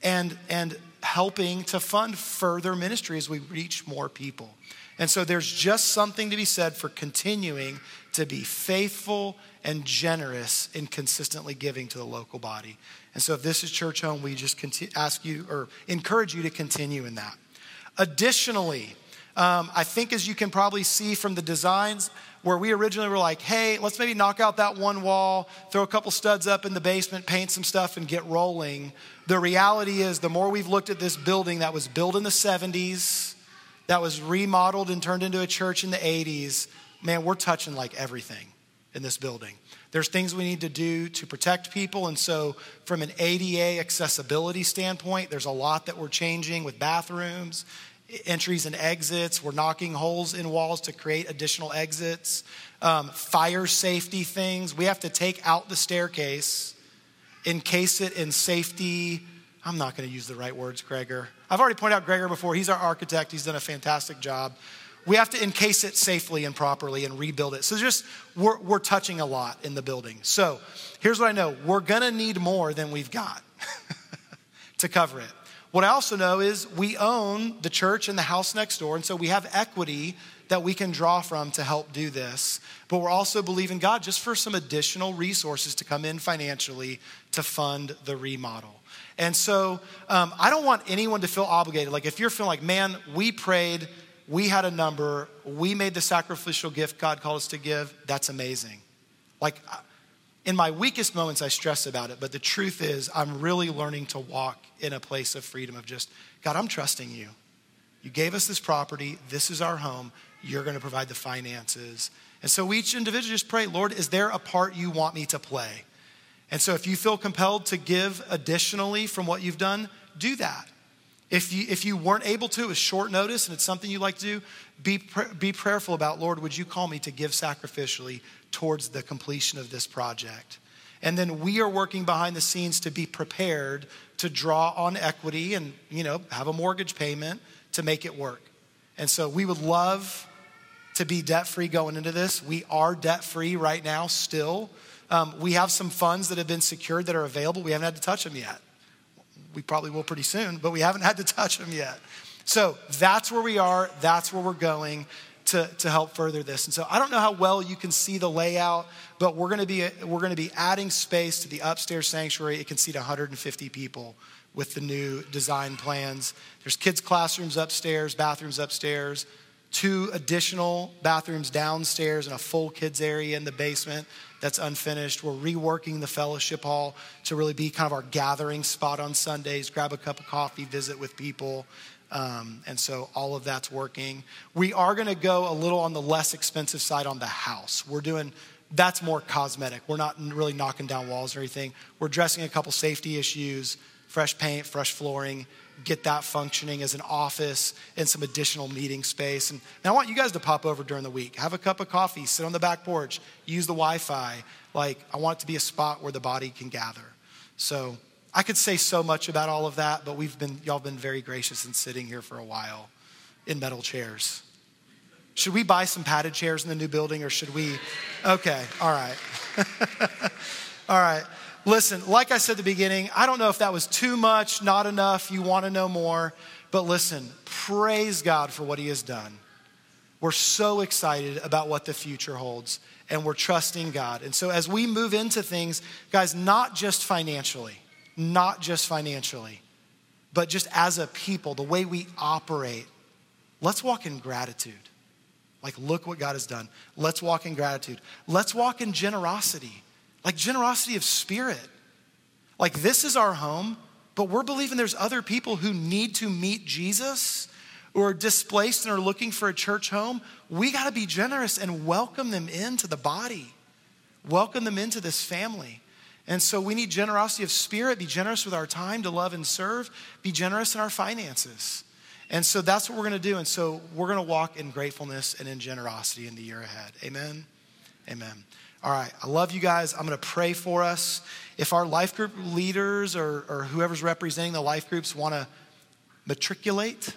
and, and helping to fund further ministry as we reach more people. And so there's just something to be said for continuing to be faithful and generous in consistently giving to the local body. And so if this is church home, we just ask you or encourage you to continue in that. Additionally, um, I think as you can probably see from the designs, where we originally were like, hey, let's maybe knock out that one wall, throw a couple studs up in the basement, paint some stuff, and get rolling. The reality is, the more we've looked at this building that was built in the 70s, that was remodeled and turned into a church in the 80s, man, we're touching like everything in this building. There's things we need to do to protect people. And so, from an ADA accessibility standpoint, there's a lot that we're changing with bathrooms entries and exits. We're knocking holes in walls to create additional exits. Um, fire safety things. We have to take out the staircase, encase it in safety. I'm not going to use the right words, Gregor. I've already pointed out Gregor before. He's our architect, he's done a fantastic job. We have to encase it safely and properly and rebuild it. So, just we're, we're touching a lot in the building. So, here's what I know we're to need more than we've got to cover it. What I also know is we own the church and the house next door, and so we have equity that we can draw from to help do this. But we're also believing God just for some additional resources to come in financially to fund the remodel. And so um, I don't want anyone to feel obligated. Like if you're feeling like, man, we prayed, we had a number, we made the sacrificial gift God called us to give, that's amazing. Like, in my weakest moments, I stress about it, but the truth is, I'm really learning to walk in a place of freedom of just, God, I'm trusting you. You gave us this property. This is our home. You're going to provide the finances. And so each individual just pray, Lord, is there a part you want me to play? And so if you feel compelled to give additionally from what you've done, do that. If you, if you weren't able to, with short notice, and it's something you like to do, be, be prayerful about, Lord, would you call me to give sacrificially towards the completion of this project? And then we are working behind the scenes to be prepared to draw on equity and, you know, have a mortgage payment to make it work. And so we would love to be debt free going into this. We are debt free right now still. Um, we have some funds that have been secured that are available. We haven't had to touch them yet. We probably will pretty soon, but we haven't had to touch them yet. So that's where we are. That's where we're going to, to help further this. And so I don't know how well you can see the layout, but we're to be we're to be adding space to the upstairs sanctuary. It can seat 150 people with the new design plans. There's kids' classrooms upstairs, bathrooms upstairs, two additional bathrooms downstairs, and a full kids area in the basement that's unfinished. We're reworking the fellowship hall to really be kind of our gathering spot on Sundays. Grab a cup of coffee, visit with people. Um, and so all of that's working. We are going to go a little on the less expensive side on the house. We're doing that's more cosmetic. We're not really knocking down walls or anything. We're addressing a couple safety issues, fresh paint, fresh flooring, get that functioning as an office and some additional meeting space. And, and I want you guys to pop over during the week. Have a cup of coffee, sit on the back porch, use the Wi Fi. Like, I want it to be a spot where the body can gather. So I could say so much about all of that, but we've been, y'all been very gracious in sitting here for a while in metal chairs. Should we buy some padded chairs in the new building or should we? Okay, all right. all right. Listen, like I said at the beginning, I don't know if that was too much, not enough, you want to know more, but listen, praise God for what He has done. We're so excited about what the future holds, and we're trusting God. And so, as we move into things, guys, not just financially, not just financially, but just as a people, the way we operate, let's walk in gratitude. Like, look what God has done. Let's walk in gratitude. Let's walk in generosity like generosity of spirit. Like, this is our home, but we're believing there's other people who need to meet Jesus or are displaced and are looking for a church home. We got to be generous and welcome them into the body, welcome them into this family. And so we need generosity of spirit, be generous with our time to love and serve, be generous in our finances. And so that's what we're going to do. And so we're going to walk in gratefulness and in generosity in the year ahead. Amen. Amen. All right, I love you guys. I'm going to pray for us. If our life group leaders or, or whoever's representing the life groups want to matriculate,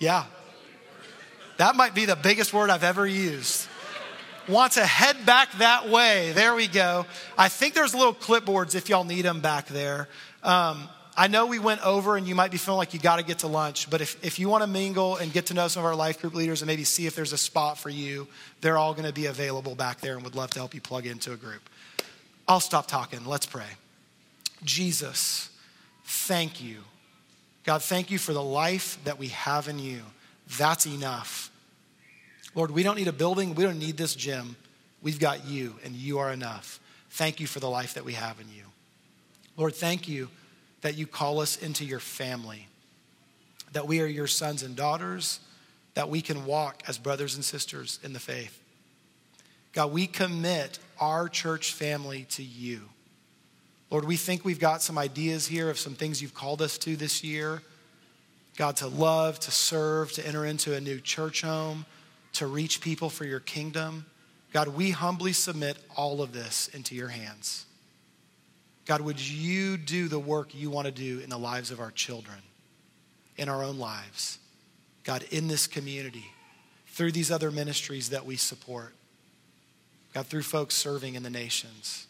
yeah, that might be the biggest word I've ever used. Want to head back that way. There we go. I think there's little clipboards if y'all need them back there. Um, I know we went over and you might be feeling like you got to get to lunch, but if, if you want to mingle and get to know some of our life group leaders and maybe see if there's a spot for you, they're all going to be available back there and would love to help you plug into a group. I'll stop talking. Let's pray. Jesus, thank you. God, thank you for the life that we have in you. That's enough. Lord, we don't need a building, we don't need this gym. We've got you, and you are enough. Thank you for the life that we have in you. Lord, thank you that you call us into your family, that we are your sons and daughters, that we can walk as brothers and sisters in the faith. God, we commit our church family to you. Lord, we think we've got some ideas here of some things you've called us to this year. God, to love, to serve, to enter into a new church home, to reach people for your kingdom. God, we humbly submit all of this into your hands. God, would you do the work you want to do in the lives of our children, in our own lives? God, in this community, through these other ministries that we support. God, through folks serving in the nations.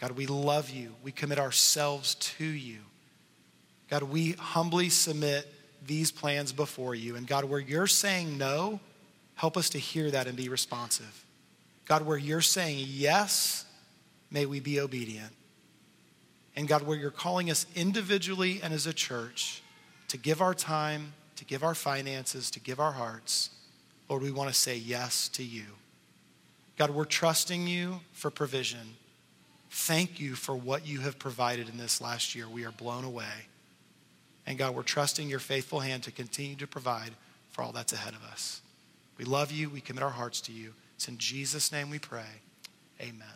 God, we love you. We commit ourselves to you. God, we humbly submit these plans before you. And God, where you're saying no, help us to hear that and be responsive. God, where you're saying yes, may we be obedient. And God, where you're calling us individually and as a church to give our time, to give our finances, to give our hearts, Lord, we want to say yes to you. God, we're trusting you for provision. Thank you for what you have provided in this last year. We are blown away. And God, we're trusting your faithful hand to continue to provide for all that's ahead of us. We love you. We commit our hearts to you. It's in Jesus' name we pray. Amen.